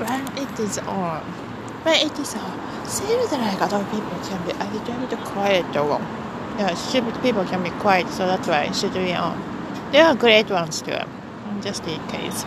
when it is uh, on. When it is on. Seems like other people can be a little bit quiet though. yeah, stupid people can be quiet, so that's why it should be uh, on. There are great ones too, just in case.